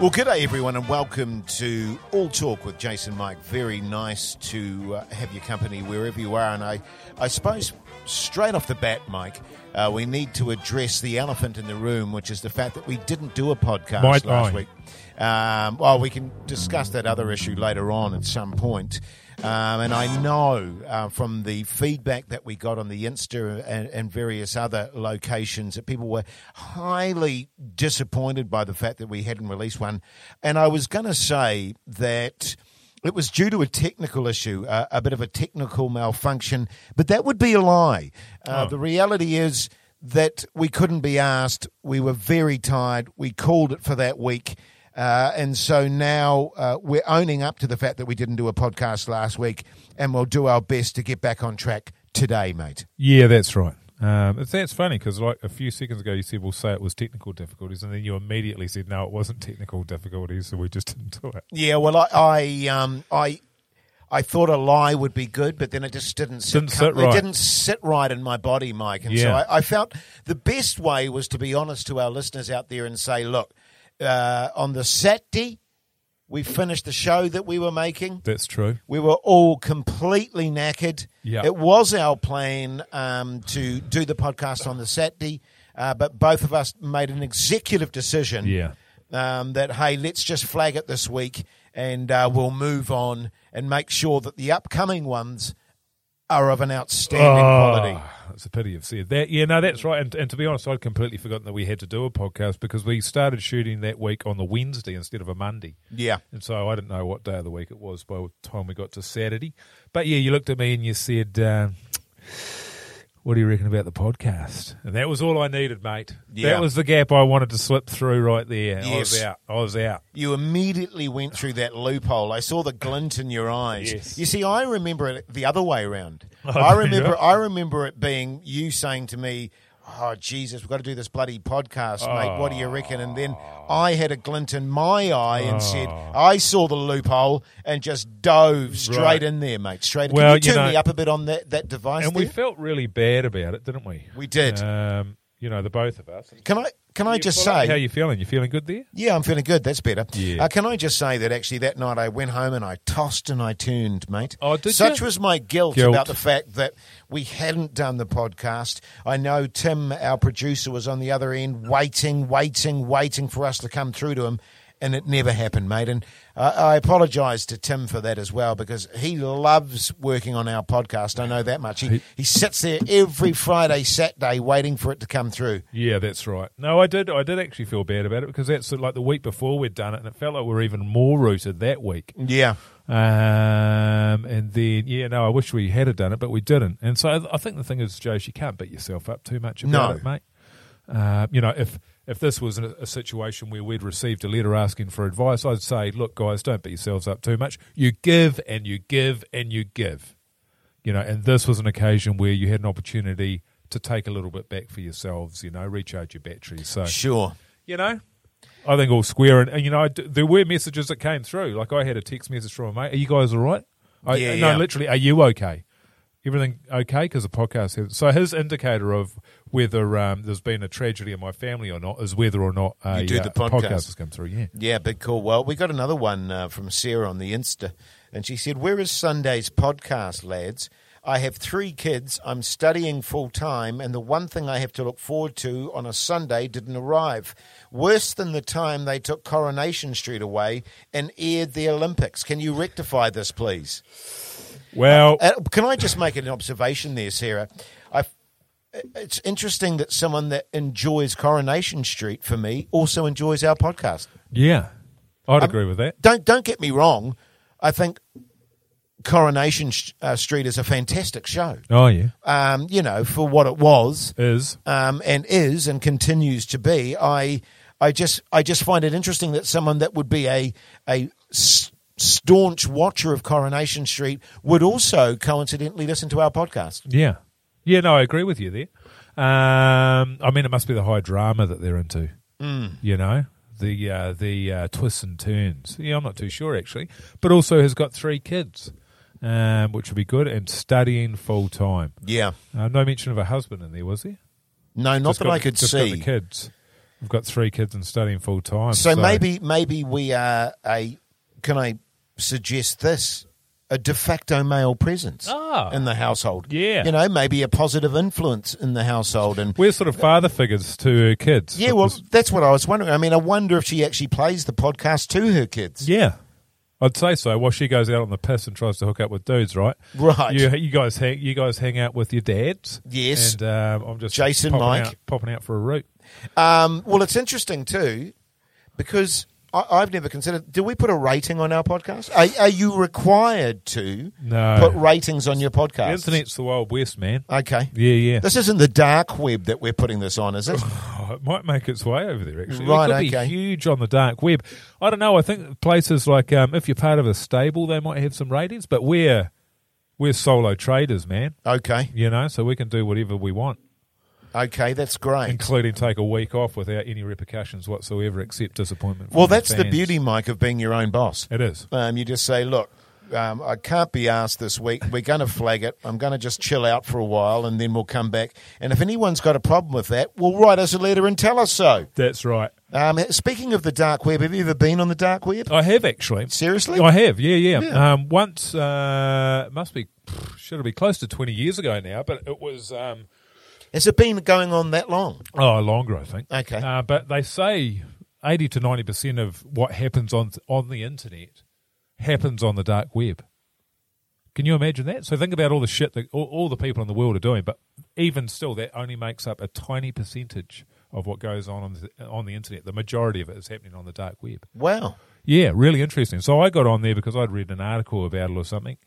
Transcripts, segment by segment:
Well, good day, everyone, and welcome to All Talk with Jason Mike. Very nice to uh, have your company wherever you are. And I, I suppose, straight off the bat, Mike, uh, we need to address the elephant in the room, which is the fact that we didn't do a podcast last week. Um, well, we can discuss that other issue later on at some point. Um, and I know uh, from the feedback that we got on the Insta and, and various other locations that people were highly disappointed by the fact that we hadn't released one. And I was going to say that it was due to a technical issue, uh, a bit of a technical malfunction, but that would be a lie. Uh, The reality is that we couldn't be asked. We were very tired. We called it for that week. Uh, and so now uh, we're owning up to the fact that we didn't do a podcast last week, and we'll do our best to get back on track today, mate. Yeah, that's right. Um, it's, that's funny because like a few seconds ago you said we'll say it was technical difficulties, and then you immediately said no, it wasn't technical difficulties, so we just didn't do it. Yeah, well, I, I, um, I, I thought a lie would be good, but then it just didn't sit, Didn't sit It right. didn't sit right in my body, Mike. And so I, I felt the best way was to be honest to our listeners out there and say, look, uh, on the Saturday, we finished the show that we were making. That's true. We were all completely knackered. Yeah. It was our plan um, to do the podcast on the Saturday, uh, but both of us made an executive decision Yeah. um, that, hey, let's just flag it this week and uh, we'll move on and make sure that the upcoming ones are of an outstanding quality. It's a pity you've said that. Yeah, no, that's right. And, and to be honest, I'd completely forgotten that we had to do a podcast because we started shooting that week on the Wednesday instead of a Monday. Yeah. And so I didn't know what day of the week it was by the time we got to Saturday. But yeah, you looked at me and you said, uh, "What do you reckon about the podcast?" And that was all I needed, mate. Yeah. That was the gap I wanted to slip through right there. I was Yes. out. I was out. You immediately went through that loophole. I saw the glint in your eyes. Yes. You see, I remember it the other way around. Oh, I remember? I remember it being you saying to me, "Oh Jesus, we've got to do this bloody podcast, mate. What do you reckon?" And then I had a glint in my eye and said, Oh. "I saw the loophole and just dove straight Right. in there, mate. Straight. Well, Can you you turn know- me up a bit on that that device? And we there? felt really bad about it, didn't we? We did. Um, you know, the both of us. Can I? Can I just say how you feeling? You feeling good there? Yeah, I'm feeling good. That's better. Yeah. Uh, can I just say that actually that night I went home and I tossed and I turned, mate. Oh, did Such you? was my guilt, Guilt. about the fact that we hadn't done the podcast. I know Tim, our producer, was on the other end waiting, waiting, waiting for us to come through to him. And it never happened, mate. And I I apologise to Tim for that as well because he loves working on our podcast. I know that much. He, He- sits there every Friday, Saturday, waiting for it to come through. Yeah, that's right. No, I did. I did actually feel bad about it because that's like the week before we'd done it, and it felt like we were even more rooted that week. Yeah. Um, and then yeah, no, I wish we had done it, but we didn't. And so I, I think the thing is, Joe, you can't beat yourself up too much about No. it, mate. Uh, you know, if if this was a, a situation where we'd received a letter asking for advice, I'd say, look, guys, don't beat yourselves up too much. You give and you give and you give. You know, and this was an occasion where you had an opportunity to take a little bit back for yourselves. You know, recharge your batteries. So Sure. you know, I think all square. And, and you know, I d there were messages that came through. Like I had a text message from a mate. Are you guys all right? I, Yeah, no, yeah. literally, are you okay? Everything okay? Because the podcast has. So his indicator of whether um, there's been a tragedy in my family or not is whether or not a, You do uh, the a podcast. has come through. Yeah. Yeah, big cool. Well, we got another one uh, from Sarah on the Insta, and she said, "Where is Sunday's podcast, lads? I have three kids. I'm studying full time, and the one thing I have to look forward to on a Sunday didn't arrive. Worse than the time they took Coronation Street away and aired the Olympics. Can you rectify this, please?" Well, Uh, can I just make an observation there, Sarah? I, it's interesting that someone that enjoys Coronation Street for me also enjoys our podcast. yeah, I'd I'm- agree with that. Don't don't get me wrong. I think Coronation uh, Street is a fantastic show. Oh yeah, Um, you know, for what it was, is um, and is and continues to be. I I just I just find it interesting that someone that would be a a s- staunch watcher of Coronation Street would also coincidentally listen to our podcast. yeah, yeah. No, I agree with you there. Um, I mean, it must be the high drama that they're into. Mm. You know, the uh, the uh, twists and turns. Yeah, I'm not too sure actually, but also has got three kids, um, which would be good, and studying full time. Yeah, Uh, no mention of a husband in there, was there? no, not Just that got- I could got the kids. We've got three kids and studying full time. So maybe maybe we are a. Can I suggest this? A de facto male presence Ah. in the household. Yeah. you know, maybe a positive influence in the household, and we're sort of father figures to her kids. yeah, well, was- that's what I was wondering. I mean, I wonder if she actually plays the podcast to her kids. yeah. I'd say so. While she goes out on the piss and tries to hook up with dudes, right? Right. You, you guys hang. You guys hang out with your dads. Yes. And um, I'm just Jason, popping Mike. out, popping out for a root. Um, well, it's interesting too because I, I've never considered. Do we put a rating on our podcast? Are, are you required to No. put ratings on your podcast? The internet's the wild west, man. Okay. Yeah, yeah. This isn't the dark web that we're putting this on, is it? Oh, it might make its way over there. Actually, Right, it could okay. be huge on the dark web. I don't know. I think places like um, if you're part of a stable, they might have some ratings. But we're we're solo traders, man. okay. You know, so we can do whatever we want, Okay, that's great. including take a week off without any repercussions whatsoever, except disappointment. from Well, the that's the fans. beauty, Mike, of being your own boss. It is. Um, you just say, look, um, I can't be asked this week. We're going to flag it. I'm going to just chill out for a while and then we'll come back. And if anyone's got a problem with that, well, write us a letter and tell us so. That's right. Um, speaking of the dark web, have you ever been on the dark web? I have actually. Seriously? I have, yeah, yeah. Yeah. Um, once, uh, it must be, should it be close to 20 years ago now, but it was, um, Has it been going on that long? oh, longer, I think. Okay. Uh, but they say 80 to 90% of what happens on, on the internet happens on the dark web. Can you imagine that? So think about all the shit that all, all the people in the world are doing, but even still, that only makes up a tiny percentage of what goes on on the, on the internet. The majority of it is happening on the dark web. Wow. Yeah, really interesting. So I got on there because I'd read an article about it or something,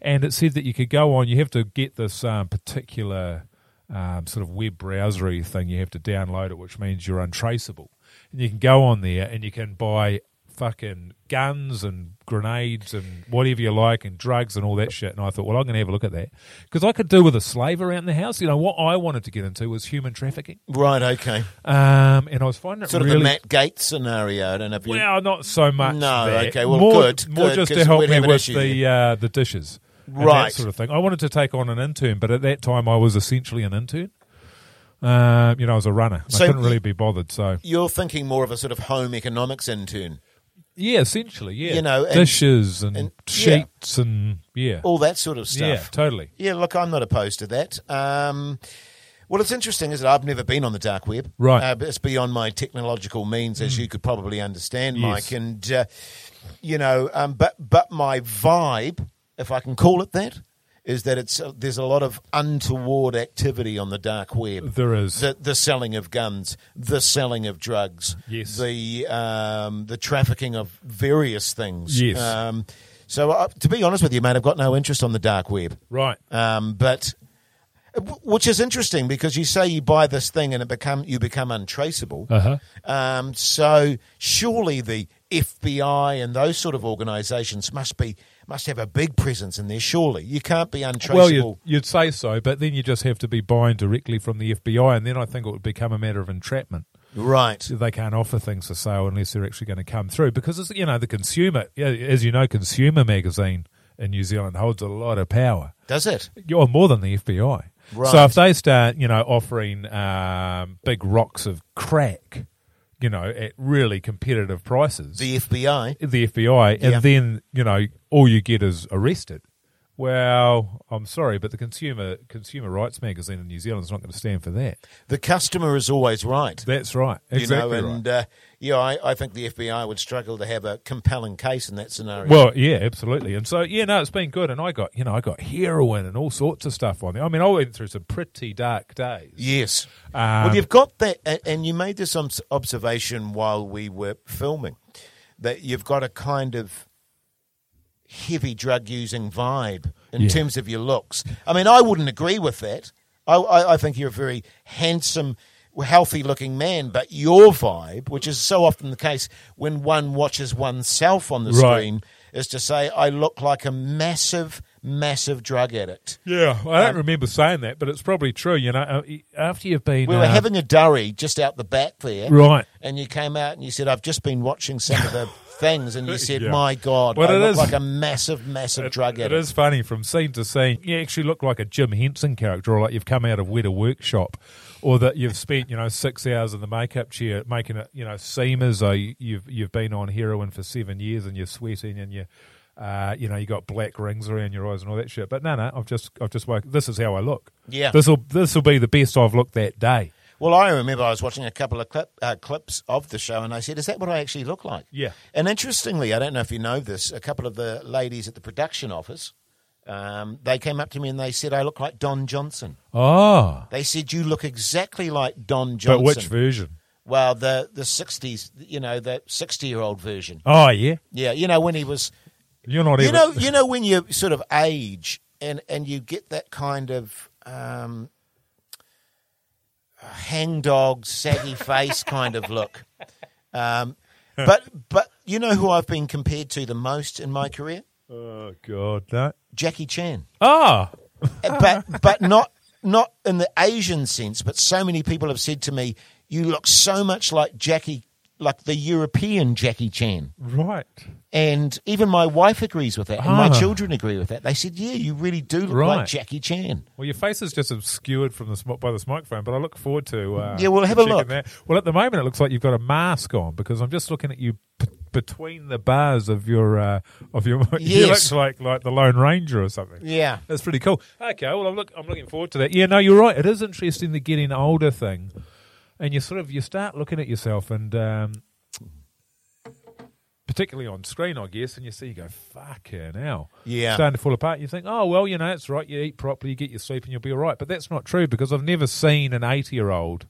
and it said that you could go on. You have to get this um, particular um, sort of web browsery thing. You have to download it, which means you're untraceable. And you can go on there and you can buy fucking guns and grenades and whatever you like and drugs and all that shit. And I thought, well, I'm going to have a look at that because I could do with a slave around the house. You know what I wanted to get into was human trafficking, Right, okay. um, and I was finding it Sort really of the Matt Gaetz scenario. I don't know if you. well, not so much. No, that. okay, well, more, good, More good, just to help me with the uh, the dishes, Right. that sort of thing. I wanted to take on an intern, but at that time I was essentially an intern. Uh, you know, I was a runner. So I couldn't really be bothered. So You're thinking more of a sort of home economics intern, yeah, essentially, yeah. You know, and- dishes and, and- yeah. sheets and yeah, all that sort of stuff. yeah, totally. Yeah, look, I'm not opposed to that. Um, well, it's interesting, is that I've never been on the dark web. Right. Uh, it's beyond my technological means, as you could probably understand, Yes. Mike. And uh, you know, um, but but my vibe, if I can call it that, is that it's uh, there's a lot of untoward activity on the dark web. There is. the, the selling of guns, the selling of drugs, Yes. the um, the trafficking of various things. Yes. Um, so, uh, to be honest with you, mate, I've got no interest on the dark web. Right. Um, but which is interesting because you say you buy this thing and it become you become untraceable. Uh huh. Um, so surely the FBI and those sort of organisations must be must have a big presence in there. Surely you can't be untraceable. Well, you'd, you'd say so, but then you just have to be buying directly from the FBI, and then I think it would become a matter of entrapment. right? they can't offer things for sale unless they're actually going to come through because it's, you know the consumer as you know consumer magazine in New Zealand holds a lot of power Does it? you're more than the FBI Right. so if they start you know offering um, big rocks of crack you know at really competitive prices The FBI. the FBI and then you know all you get is arrested well I'm sorry but the consumer consumer rights magazine in New Zealand is not going to stand for that The customer is always right. that's right exactly you know, right. and uh, yeah, I, I think the FBI would struggle to have a compelling case in that scenario. Well, yeah, absolutely. And so, yeah, no, it's been good. And I got, you know, I got heroin and all sorts of stuff on there. I mean, I went through some pretty dark days. yes. Um, well, you've got that, and, you made this observation while we were filming that you've got a kind of heavy drug using vibe in Yeah. terms of your looks. I mean, I wouldn't agree with that. I, I, I think you're a very handsome, healthy looking man, but your vibe, which is so often the case when one watches oneself on the Right. screen, is to say, I look like a massive, massive drug addict. Yeah, I don't remember saying that, but it's probably true. You know, uh, after you've been We were uh, having a durry just out the back there. right. And you came out and you said, I've just been watching some of the things. And you said, Yeah. my God, Well, I it look is- like a massive, massive It- drug it addict. is funny from scene to scene. You actually look like a Jim Henson character, or like you've come out of Weta Workshop, or that you've spent you know six hours in the makeup chair making it you know seem as though you- you've you've been on heroin for seven years and you're sweating and you. Uh, you know, you got black rings around your eyes and all that shit. But no, no, I've just, I've just woke. This is how I look. Yeah. This will, this will be the best I've looked that day. Well, I remember I was watching a couple of clip, uh, clips of the show, and I said, "Is that what I actually look like?" Yeah. And interestingly, I don't know if you know this, a couple of the ladies at the production office, um, they came up to me and they said, "I look like Don Johnson." Oh, They said, "You look exactly like Don Johnson." but which version? Well, the the sixties, you know, the sixty year old version. Oh yeah, Yeah, you know when he was. you're not You even. know, you know when you sort of age and and you get that kind of um, hangdog, saggy face kind of look. Um, but but you know who I've been compared to the most in my career? Oh god, that Jackie Chan. Ah, but but not not in the Asian sense. But so many people have said to me, "You look so much like Jackie, like the European Jackie Chan." right. And even my wife agrees with that, and my Ah. children agree with that. They said, "Yeah, you really do look Right. like Jackie Chan." Well, your face is just obscured from the by the smoke-phone, but I look forward to. Uh, Yeah, well, have a look. That. Well, at the moment, it looks like you've got a mask on because I'm just looking at you between the bars of your uh, of your. You look like like the Lone Ranger or something. Yeah, That's pretty cool. Okay, well, I'm look, I'm looking forward to that. Yeah, no, you're right. It is interesting the getting older thing, and you sort of you start looking at yourself and. Um, Particularly on screen, I guess, and you see, you go, fucking hell. Yeah. Starting to fall apart. You think, oh, well, you know, it's right. You eat properly, you get your sleep, and you'll be all right. But that's not true because I've never seen an 80 year old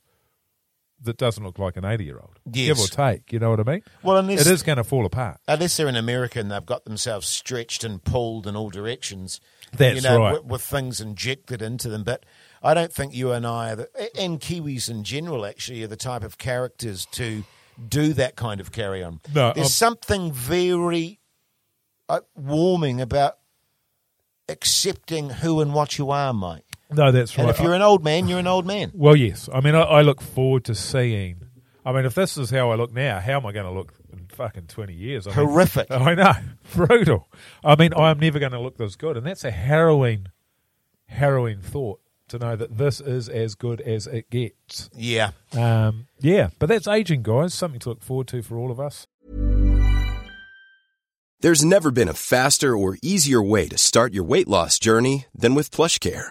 that doesn't look like an 80 year old. Yes. Give or take. You know what I mean? Well, unless- it is going to fall apart. unless they're in America and they've got themselves stretched and pulled in all directions. That's you know, right. with, with things injected into them. But I don't think you and I, are the, and Kiwis in general, actually, are the type of characters to do that kind of carry on. No, There's um, something very uh, warming about accepting who and what you are, Mike. No, that's right. And right. if you're an old man, you're an old man. Well, yes. I mean, I, I look forward to seeing. I mean, if this is how I look now, how am I going to look in fucking 20 years? I mean, Horrific. I know. Brutal. I mean, I'm never going to look this good. And that's a harrowing, harrowing thought to know that this is as good as it gets. Yeah. Um, yeah, but that's aging, guys. Something to look forward to for all of us. There's never been a faster or easier way to start your weight loss journey than with PlushCare.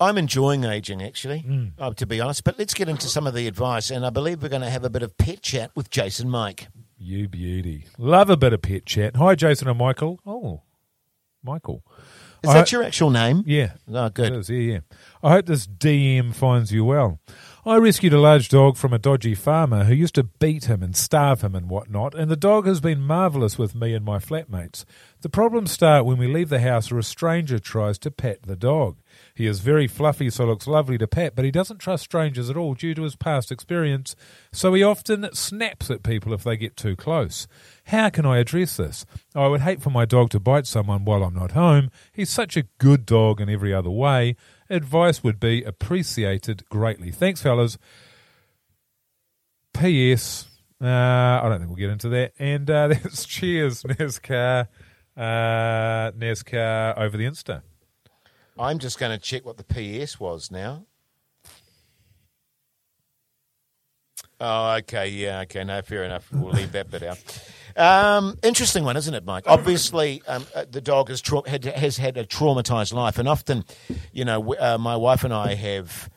I'm enjoying aging, actually, Hmm. uh, to be honest. But let's get into some of the advice. And I believe we're going to have a bit of pet chat with Jason Mike. You beauty. Love a bit of pet chat. Hi, Jason and Michael. Oh, Michael. Is I- that your actual name? Yeah. Oh, good. It is, yeah, yeah. I hope this DM finds you well. I rescued a large dog from a dodgy farmer who used to beat him and starve him and whatnot, and the dog has been marvellous with me and my flatmates. The problems start when we leave the house or a stranger tries to pet the dog. He is very fluffy, so looks lovely to pet, but he doesn't trust strangers at all due to his past experience, so he often snaps at people if they get too close. How can I address this? I would hate for my dog to bite someone while I'm not home. He's such a good dog in every other way. Advice would be appreciated greatly. Thanks, fellas. P.S. Uh, I don't think we'll get into that. And uh, that's cheers, NASCAR, uh, NASCAR over the Insta. I'm just going to check what the PS was now. Oh, okay. Yeah, okay. No, fair enough. We'll leave that bit out. Um, interesting one, isn't it, Mike? Obviously, um, uh, the dog has, trau- had, has had a traumatized life, and often, you know, uh, my wife and I have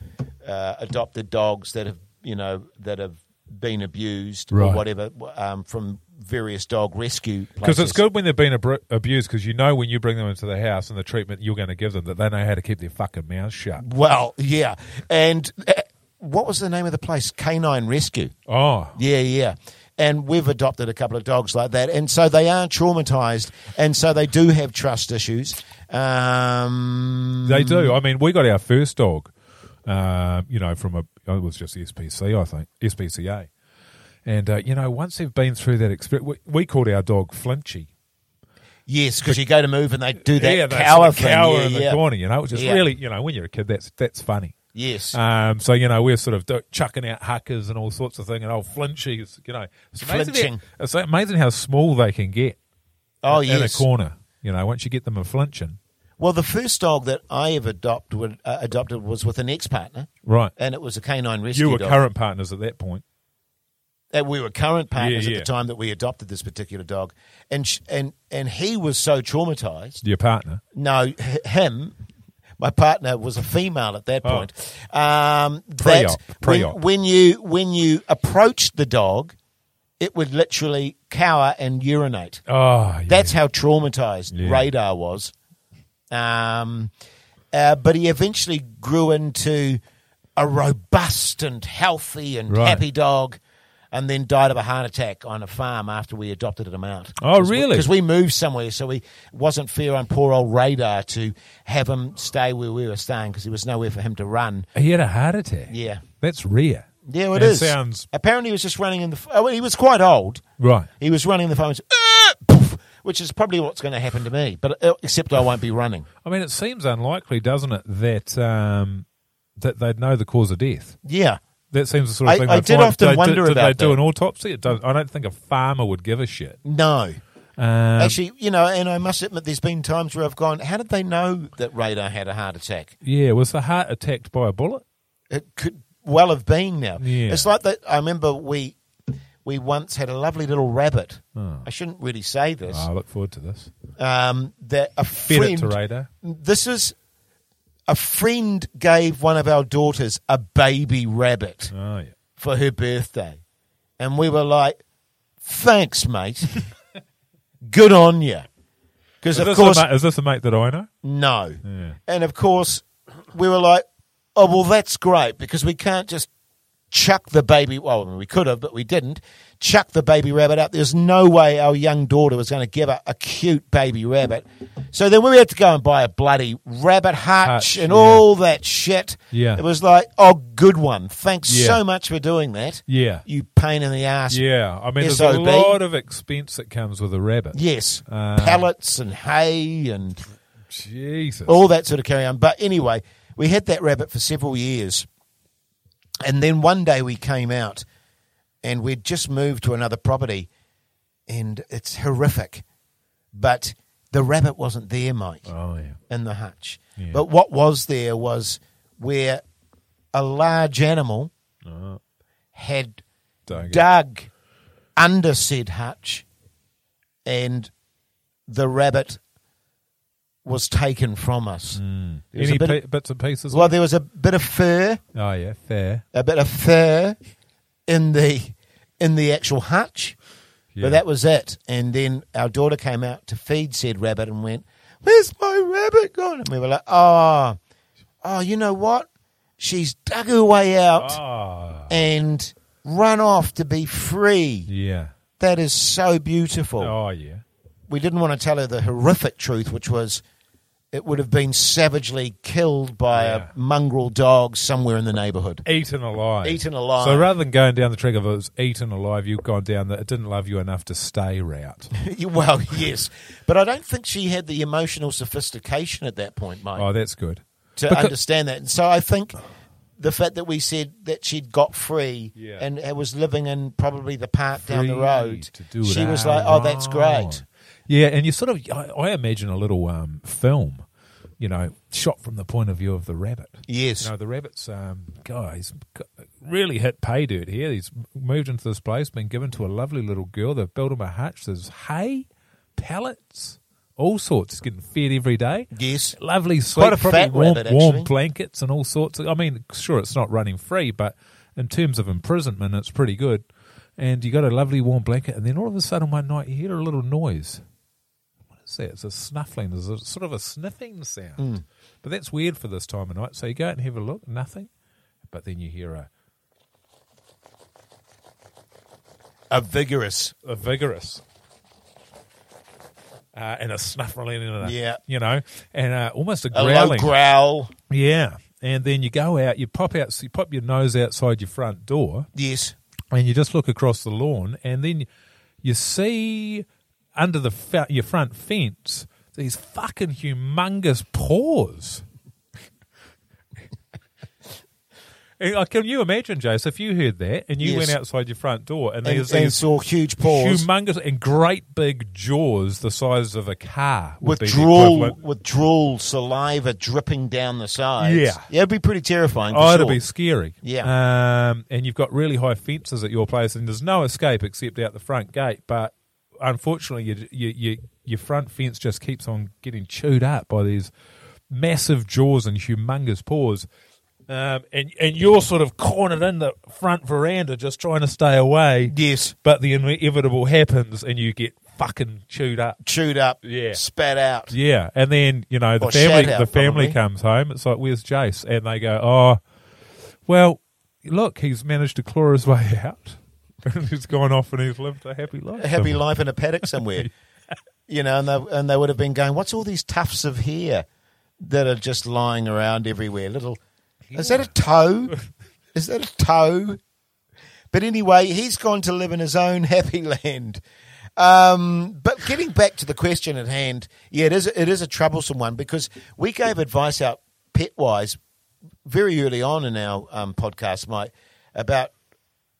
uh, adopted dogs that have, you know, that have been abused or whatever um, from various dog rescue Because it's good when they've been abru- abused because you know when you bring them into the house and the treatment you're going to give them that they know how to keep their fucking mouths shut. Well, yeah, and uh, what was the name of the place? Canine Rescue. Oh, Yeah, yeah. And we've adopted a couple of dogs like that, and so they are traumatized, and so they do have trust issues. Um, they do. I mean, we got our first dog, uh, you know, from a, it was just SPC, I think, SPCA. And, uh, you know, once they've been through that experience, we, we called our dog Flinchy. Yes, because you go to move and they do that yeah, cower sort of thing. cower yeah, in the yeah. corner, you know, which is Yeah. really, you know, when you're a kid, that's that's funny. Yes. Um, so you know we're sort of do- chucking out huckers and all sorts of thing, and old flinchies. You know, it's amazing, Flinching. How, it's amazing how small they can get. oh, in yes. a corner. You know, once you get them a flinching, Well, the first dog that I ever adopted, uh, adopted was with an ex-partner, right? and it was a canine rescue You were dog. current partners at that point. And we were current partners Yeah, at the time that we adopted this particular dog, and sh- and and he was so traumatized. Your partner, No, h- him. My partner was a female at that Oh. point. Um, Pre-op, that pre-op. When, when you when you approached the dog, it would literally cower and urinate. oh, yeah. That's how traumatized Yeah. Radar was. Um, uh, but he eventually grew into a robust and healthy and Right. happy dog, and then died of a heart attack on a farm after we adopted him out. Oh, really? Because we moved somewhere, so we it wasn't fair on poor old Radar to have him stay where we were staying because there was nowhere for him to run. he had a heart attack. Yeah. that's rare. Yeah, it That is. sounds- Apparently, he was just running in the. Oh, well, he was quite old. Right. He was running in the phone, "Ah!" which is probably what's going to happen to me. But uh, except I won't be running. I mean, it seems unlikely, doesn't it, that um, that they'd know the cause of death. Yeah, That seems the sort of I- thing. I did often did- wonder did, about they do that. an autopsy? Does, I don't think a farmer would give a shit. no. Um, Actually, you know, and I must admit, there's been times where I've gone, "How did they know that Radar had a heart attack?" yeah, was the heart attacked by a bullet? It could well have been now. Yeah. It's like that. I remember we we once had a lovely little rabbit. Oh. I shouldn't really say this. Oh, I look forward to this. Um, that a Fed friend. it to radar. This is a friend gave one of our daughters a baby rabbit Oh yeah. for her birthday, and we were like, "Thanks, mate. Good on you." Because of course, mate, is this a mate that I know? no, Yeah. and of course, we were like, "Oh well, that's great," because we can't just chuck the baby. Well, we could have, but we didn't. Chuck the baby rabbit out. There's no way our young daughter was going to give a cute baby rabbit. So then we had to go and buy a bloody rabbit hutch, Hutch, and yeah. all that shit. Yeah. It was like, oh, good one. Thanks Yeah. so much for doing that. Yeah. You pain in the ass. Yeah. I mean, there's SOB. a lot of expense that comes with a rabbit. Yes. Uh, Pellets and hay and Jesus. all that sort of carry on. But anyway, we had that rabbit for several years. And then one day we came out and we'd just moved to another property and it's horrific. But the rabbit wasn't there, Mike, Oh yeah. in the hutch. Yeah. But what was there was where a large animal Oh, had don't dug under said hutch and the rabbit was taken from us. Mm. Was Any a bit pi- of- bits and pieces? well, there was a bit of fur, oh yeah, fair. a bit of fur in the in the actual hutch, Yeah. but that was it. And then our daughter came out to feed said rabbit and went, "Where's my rabbit gone?" And we were like, "Oh, oh, you know what? She's dug her way out Ah, and run off to be free." yeah. That is so beautiful. Oh yeah. We didn't want to tell her the horrific truth, which was it would have been savagely killed by Yeah. a mongrel dog somewhere in the neighbourhood. Eaten alive. Eaten alive. So rather than going down the track of it was eaten alive, you've gone down the it didn't love you enough to stay route. well, yes. But I don't think she had the emotional sophistication at that point, Mike, oh, that's good. to Becau- understand that. And so I think the fact that we said that she'd got free Yeah. and was living in probably the park down the road, to do she was like, oh, that's great. Yeah, and you sort of, I, I imagine a little um, film, you know, shot from the point of view of the rabbit. Yes. You know, the rabbit's um, guys, really hit pay dirt here. He's moved into this place, been given to a lovely little girl. They've built him a hutch. There's hay, pellets, all sorts. He's getting fed every day. Yes. Lovely sleep, Quite a fat warm, rabbit, warm blankets and all sorts. Of, I mean, sure, it's not running free, but in terms of imprisonment, it's pretty good. And you got a lovely warm blanket, and then all of a sudden one night you hear a little noise. That? It's a snuffling. There's a sort of a sniffing sound. Hmm. But that's weird for this time of night. So you go out and have a look, nothing. But then you hear a, A vigorous. a vigorous uh, and a snuffling and a, Yeah. you know, and uh, almost a A low growling. growl. Yeah, and then you go out, you pop out, you pop your nose outside your front door, Yes. and you just look across the lawn, and then you see under the fa- your front fence these fucking humongous paws. Can you imagine, Jace, if you heard that and you Yes. went outside your front door and And, and saw huge paws humongous and great big jaws the size of a car with drool, with drool, saliva dripping down the sides. Yeah. yeah, it'd be pretty terrifying. Oh, it'd sure. be scary. Yeah. Um, and you've got really high fences at your place, and there's no escape except out the front gate. But unfortunately, you, you, you, your front fence just keeps on getting chewed up by these massive jaws and humongous paws. Um, and and you're sort of cornered in the front veranda, just trying to stay away. Yes, But the inevitable happens, and you get fucking chewed up. chewed up, Yeah. spat out. Yeah, and then you know the Or family. out, the family probably. comes home. It's like, "Where's Jace?" And they go, "Oh, well, look, he's managed to claw his way out. he's gone off and he's lived a happy life. a happy somewhere." life in a paddock somewhere. you know, and they, and they would have been going, what's all these tufts of hair that are just lying around everywhere? Little, is that a toe? is that a toe? But anyway, he's gone to live in his own happy land. Um, but getting back to the question at hand, yeah, it is it is a troublesome one because we gave advice out pet wise very early on in our um, podcast, Mike, about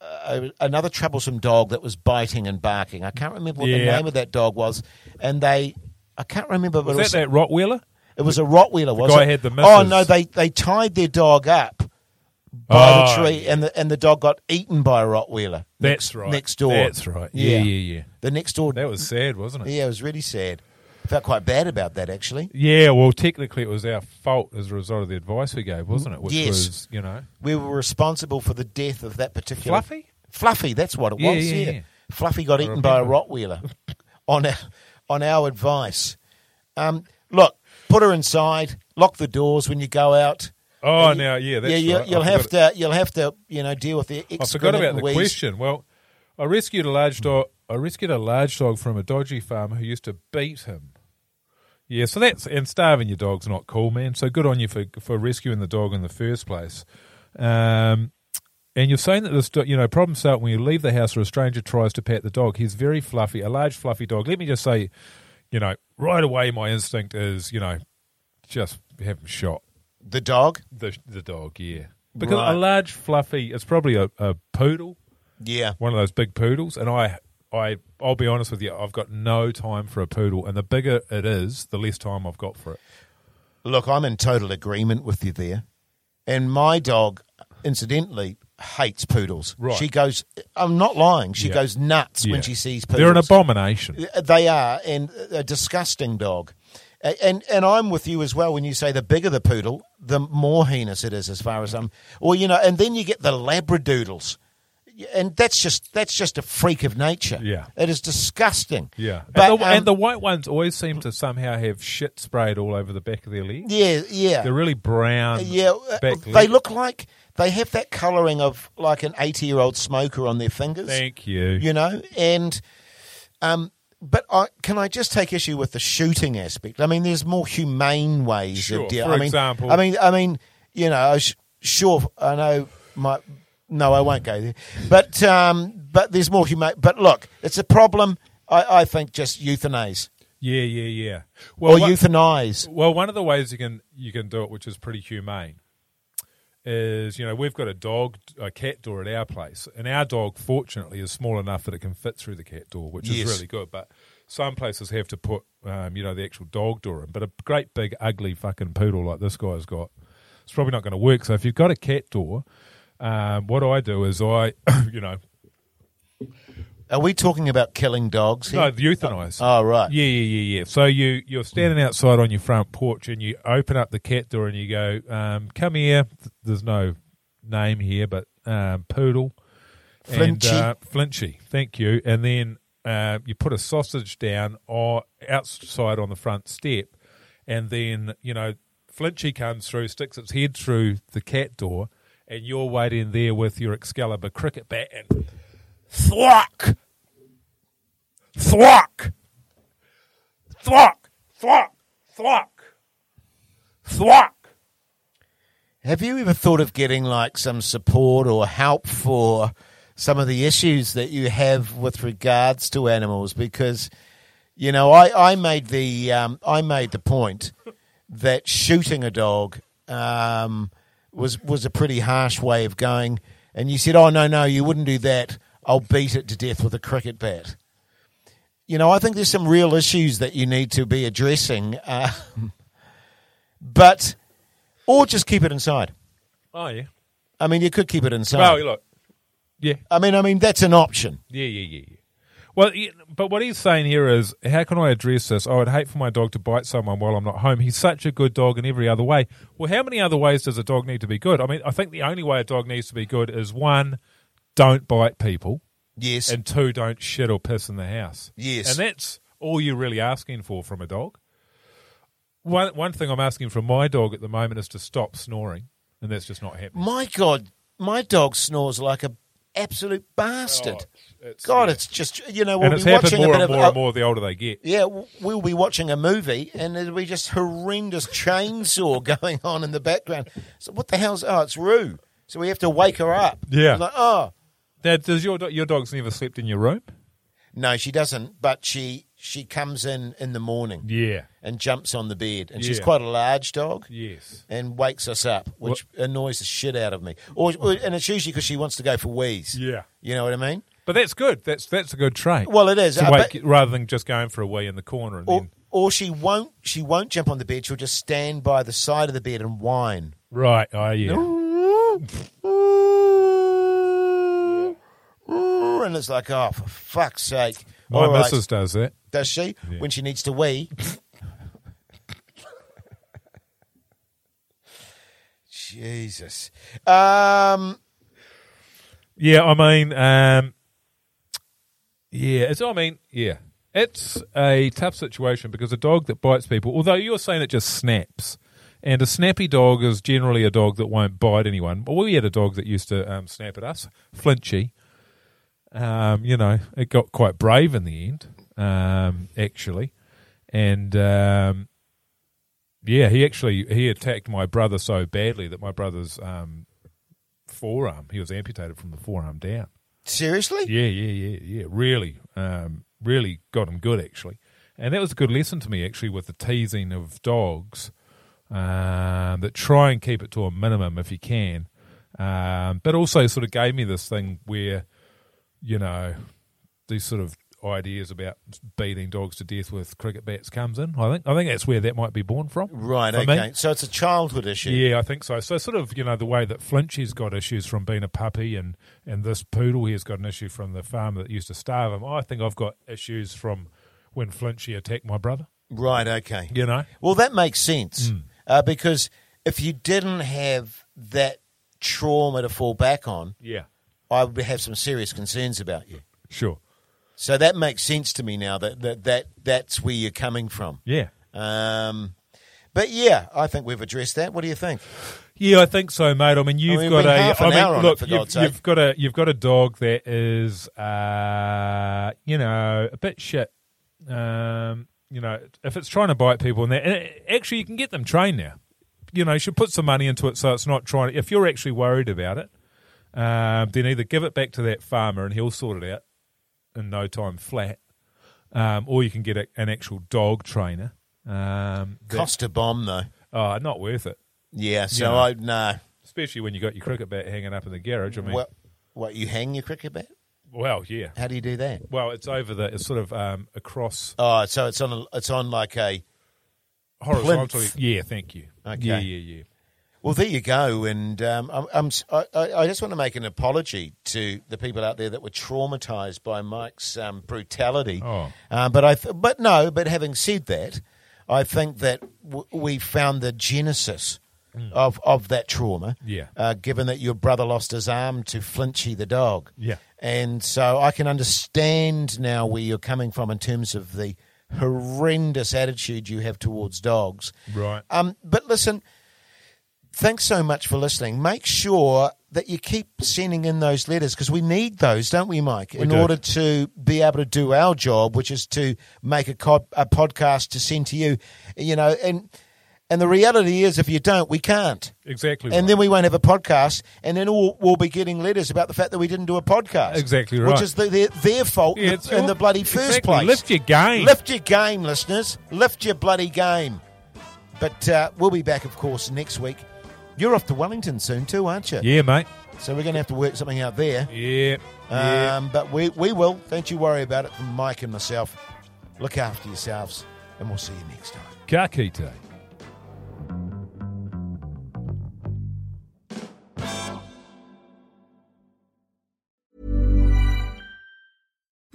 uh, another troublesome dog that was biting and barking. I can't remember what the name of that dog was, and they. I can't remember, but Was it that was, that Rottweiler? it was a Rottweiler. Was guy it? had the oh no, they they tied their dog up by Oh, the tree, and the and the dog got eaten by a Rottweiler. That's next, right. Next door. That's right. Yeah, yeah, yeah. The next door. That was sad, wasn't it? yeah, it was really sad. Felt quite bad about that actually. Yeah, well, technically, it was our fault as a result of the advice we gave, wasn't it? Which Yes. was, you know, We were responsible for the death of that particular Fluffy. Fluffy, that's what it Yeah, was. yeah, Yeah, yeah. Fluffy got I eaten by a remember. Rottweiler on our on our advice. Um, look, put her inside. Lock the doors when you go out. Oh, you- now, yeah, that's yeah. You, right. I You'll have to. You'll have to. You know, deal with the. I forgot about the wheeze. question. Well, I rescued a large dog. I rescued a large dog from a dodgy farmer who used to beat him. Yeah, so that's and starving your dog's not cool, man. So good on you for for rescuing the dog in the first place. Um, and you're saying that this, you know, problems start when you leave the house or a stranger tries to pat the dog. He's very fluffy, a large fluffy dog. Let me just say, you know, right away, my instinct is, you know, just have him shot. The dog. The the dog, yeah, because Right. a large fluffy, it's probably a, a poodle Yeah. one of those big poodles, and I, I, I'll be honest with you, I've got no time for a poodle, and the bigger it is, the less time I've got for it. Look, I'm in total agreement with you there. And my dog, incidentally, hates poodles. Right. She goes. I'm not lying. She Yeah. goes nuts Yeah. when she sees poodles. They're an abomination. Uh, they are, and a disgusting dog. And and I'm with you as well when you say the bigger the poodle, the more heinous it is, as far as I'm. Or you know, and then you get the labradoodles, and that's just that's just a freak of nature. Yeah. it is disgusting. Yeah, but and, the, um, and the white ones always seem to somehow have shit sprayed all over the back of their legs. yeah, yeah, They're really brown. yeah. uh, They legs. look like they have that colouring of like an eighty-year-old smoker on their fingers. Thank you. you know and um but I, can I just take issue with the shooting aspect? I mean, there's more humane ways Sure. of dealing. For I mean, example- I mean, I mean, you know, sure, I know my. No, I won't go there. But um, but there's more humane. But look, it's a problem. I, I think just euthanize Yeah, yeah, yeah. or Well, what- euthanize. Well, one of the ways you can you can do it, which is pretty humane, is you know we've got a dog, a cat door at our place, and our dog fortunately is small enough that it can fit through the cat door, which Yes. is really good. But some places have to put um, you know the actual dog door in, but a great big ugly fucking poodle like this guy's got, it's probably not going to work. So if you've got a cat door. Um, what I do is I, you know, Are we talking about killing dogs here? no, euthanize. Oh, right. Yeah, yeah, yeah, yeah. So you you're standing outside on your front porch and you open up the cat door and you go, um, "Come here." There's no name here, but um, poodle and Flinchy. uh, flinchy. Thank you. And then uh, you put a sausage down or outside on the front step, and then you know flinchy comes through, sticks its head through the cat door, and you're waiting there with your Excalibur cricket bat and thwack, thwack, thwack, thwack, thwack, thwack. Have you ever thought of getting like some support or help for some of the issues that you have with regards to animals? Because you know, I, I made the um, I made the point that shooting a dog um, was was a pretty harsh way of going, and you said, "Oh no, no, you wouldn't do that. I'll beat it to death with a cricket bat." You know, I think there's some real issues that you need to be addressing, um, but or just keep it inside. Oh yeah. I mean, you could keep it inside. Well, look, yeah, I mean, I mean that's an option. Yeah, yeah, yeah, yeah. Well, but what he's saying here is, how can I address this? I would hate for my dog to bite someone while I'm not home. He's such a good dog in every other way. Well, how many other ways does a dog need to be good? I mean, I think the only way a dog needs to be good is one, don't bite people, Yes. and two, don't shit or piss in the house. Yes. and that's all you're really asking for from a dog. One one thing I'm asking from my dog at the moment is to stop snoring, and that's just not happening. my God, my dog snores like a absolute bastard. Oh, it's- God, yeah. it's just you know we'll and be watching more a bit and more uh, and more the older they get. yeah we'll be watching a movie and there'll be just horrendous chainsaw going on in the background. So what the hell's oh it's Rue. So we have to wake her up. Yeah. Like, oh Dad, does your do- your dog's never slept in your room? no, she doesn't. But she she comes in in the morning Yeah. and jumps on the bed, and she's quite a large dog. Yes. and wakes us up, which annoys the shit out of me. Or, or and it's usually because she wants to go for wheeze. Yeah. You know what I mean? But that's good. That's that's a good trait. Well, it is. To uh, wake, but- rather than just going for a wee in the corner and or, then or she won't. She won't jump on the bed. She'll just stand by the side of the bed and whine. right. Oh yeah. And it's like, oh, for fuck's sake! My All right. missus does it. does she when she needs to wee? Jesus. Um, Yeah, I mean, um, yeah, it's. I mean, yeah, it's a tough situation because a dog that bites people, although you're saying it just snaps, and a snappy dog is generally a dog that won't bite anyone. But we had a dog that used to um, snap at us, Flinchy. Um, you know, it got quite brave in the end, um, actually, and um, yeah, he actually he attacked my brother so badly that my brother's um, forearm he was amputated from the forearm down. seriously? Yeah, yeah, yeah, yeah. Really, um, really got him good actually, and that was a good lesson to me actually with the teasing of dogs. Um, that try and keep it to a minimum if you can, um, but also sort of gave me this thing where, you know, these sort of ideas about beating dogs to death with cricket bats comes in. I think I think that's where that might be born from. Right. for me. So it's a childhood issue. Yeah, I think so. So sort of, you know, the way that Flinchy's got issues from being a puppy and, and this poodle here's got an issue from the farmer that used to starve him. I think I've got issues from when Flinchy attacked my brother. Right. Okay. You know? Well, that makes sense uh, because if you didn't have that trauma to fall back on, Yeah. I would have some serious concerns about you. Sure. So that makes sense to me now that that, that that's where you're coming from. Yeah. Um, but yeah, I think we've addressed that. What do you think? Yeah, I think so, mate. I mean, you've got a. I an mean, look, it, you've, you've got a you've got a dog that is, uh, you know, a bit shit. Um, you know, if it's trying to bite people, and that, and it- actually, you can get them trained now. You know, you should put some money into it so it's not trying. If you're actually worried about it, um, then either give it back to that farmer and he'll sort it out in no time flat, um, or you can get a, an actual dog trainer. Um, that- Cost a bomb though. oh, not worth it. Yeah. So Yeah. I no. Especially when you got your cricket bat hanging up in the garage. I mean, What? What? You hang your cricket bat? well, yeah. How do you do that? Well, it's over the. It's sort of um, across Oh, so it's on. A, it's on like a. horizontally. Plinth. Yeah, thank you. Okay. Yeah, yeah, yeah. Well, there you go, and um, I'm, I'm, I, I just want to make an apology to the people out there that were traumatised by Mike's um, brutality. Oh. Uh, but I, th- but no, but having said that, I think that w- we found the genesis of of that trauma. Yeah. Uh, given that your brother lost his arm to Flinchy the dog. Yeah. And so I can understand now where you're coming from in terms of the horrendous attitude you have towards dogs. Right. Um, but listen, thanks so much for listening. Make sure that you keep sending in those letters because we need those, don't we, Mike, in do. order to be able to do our job, which is to make a, co- a podcast to send to you. You know, and and the reality is, if you don't, we can't. Exactly. And right. then we won't have a podcast, and then we'll, we'll be getting letters about the fact that we didn't do a podcast. Exactly Which is the, their, their fault Yeah, in, the, in your- the bloody first exactly. place. Lift your game. Lift your game, listeners. Lift your bloody game. But uh, we'll be back, of course, next week. You're off to Wellington soon, too, aren't you? Yeah, mate. So we're going to have to work something out there. Yeah. yeah. Um, but we, we will. Don't you worry about it from Mike and myself. Look after yourselves, and we'll see you next time. Ka kite.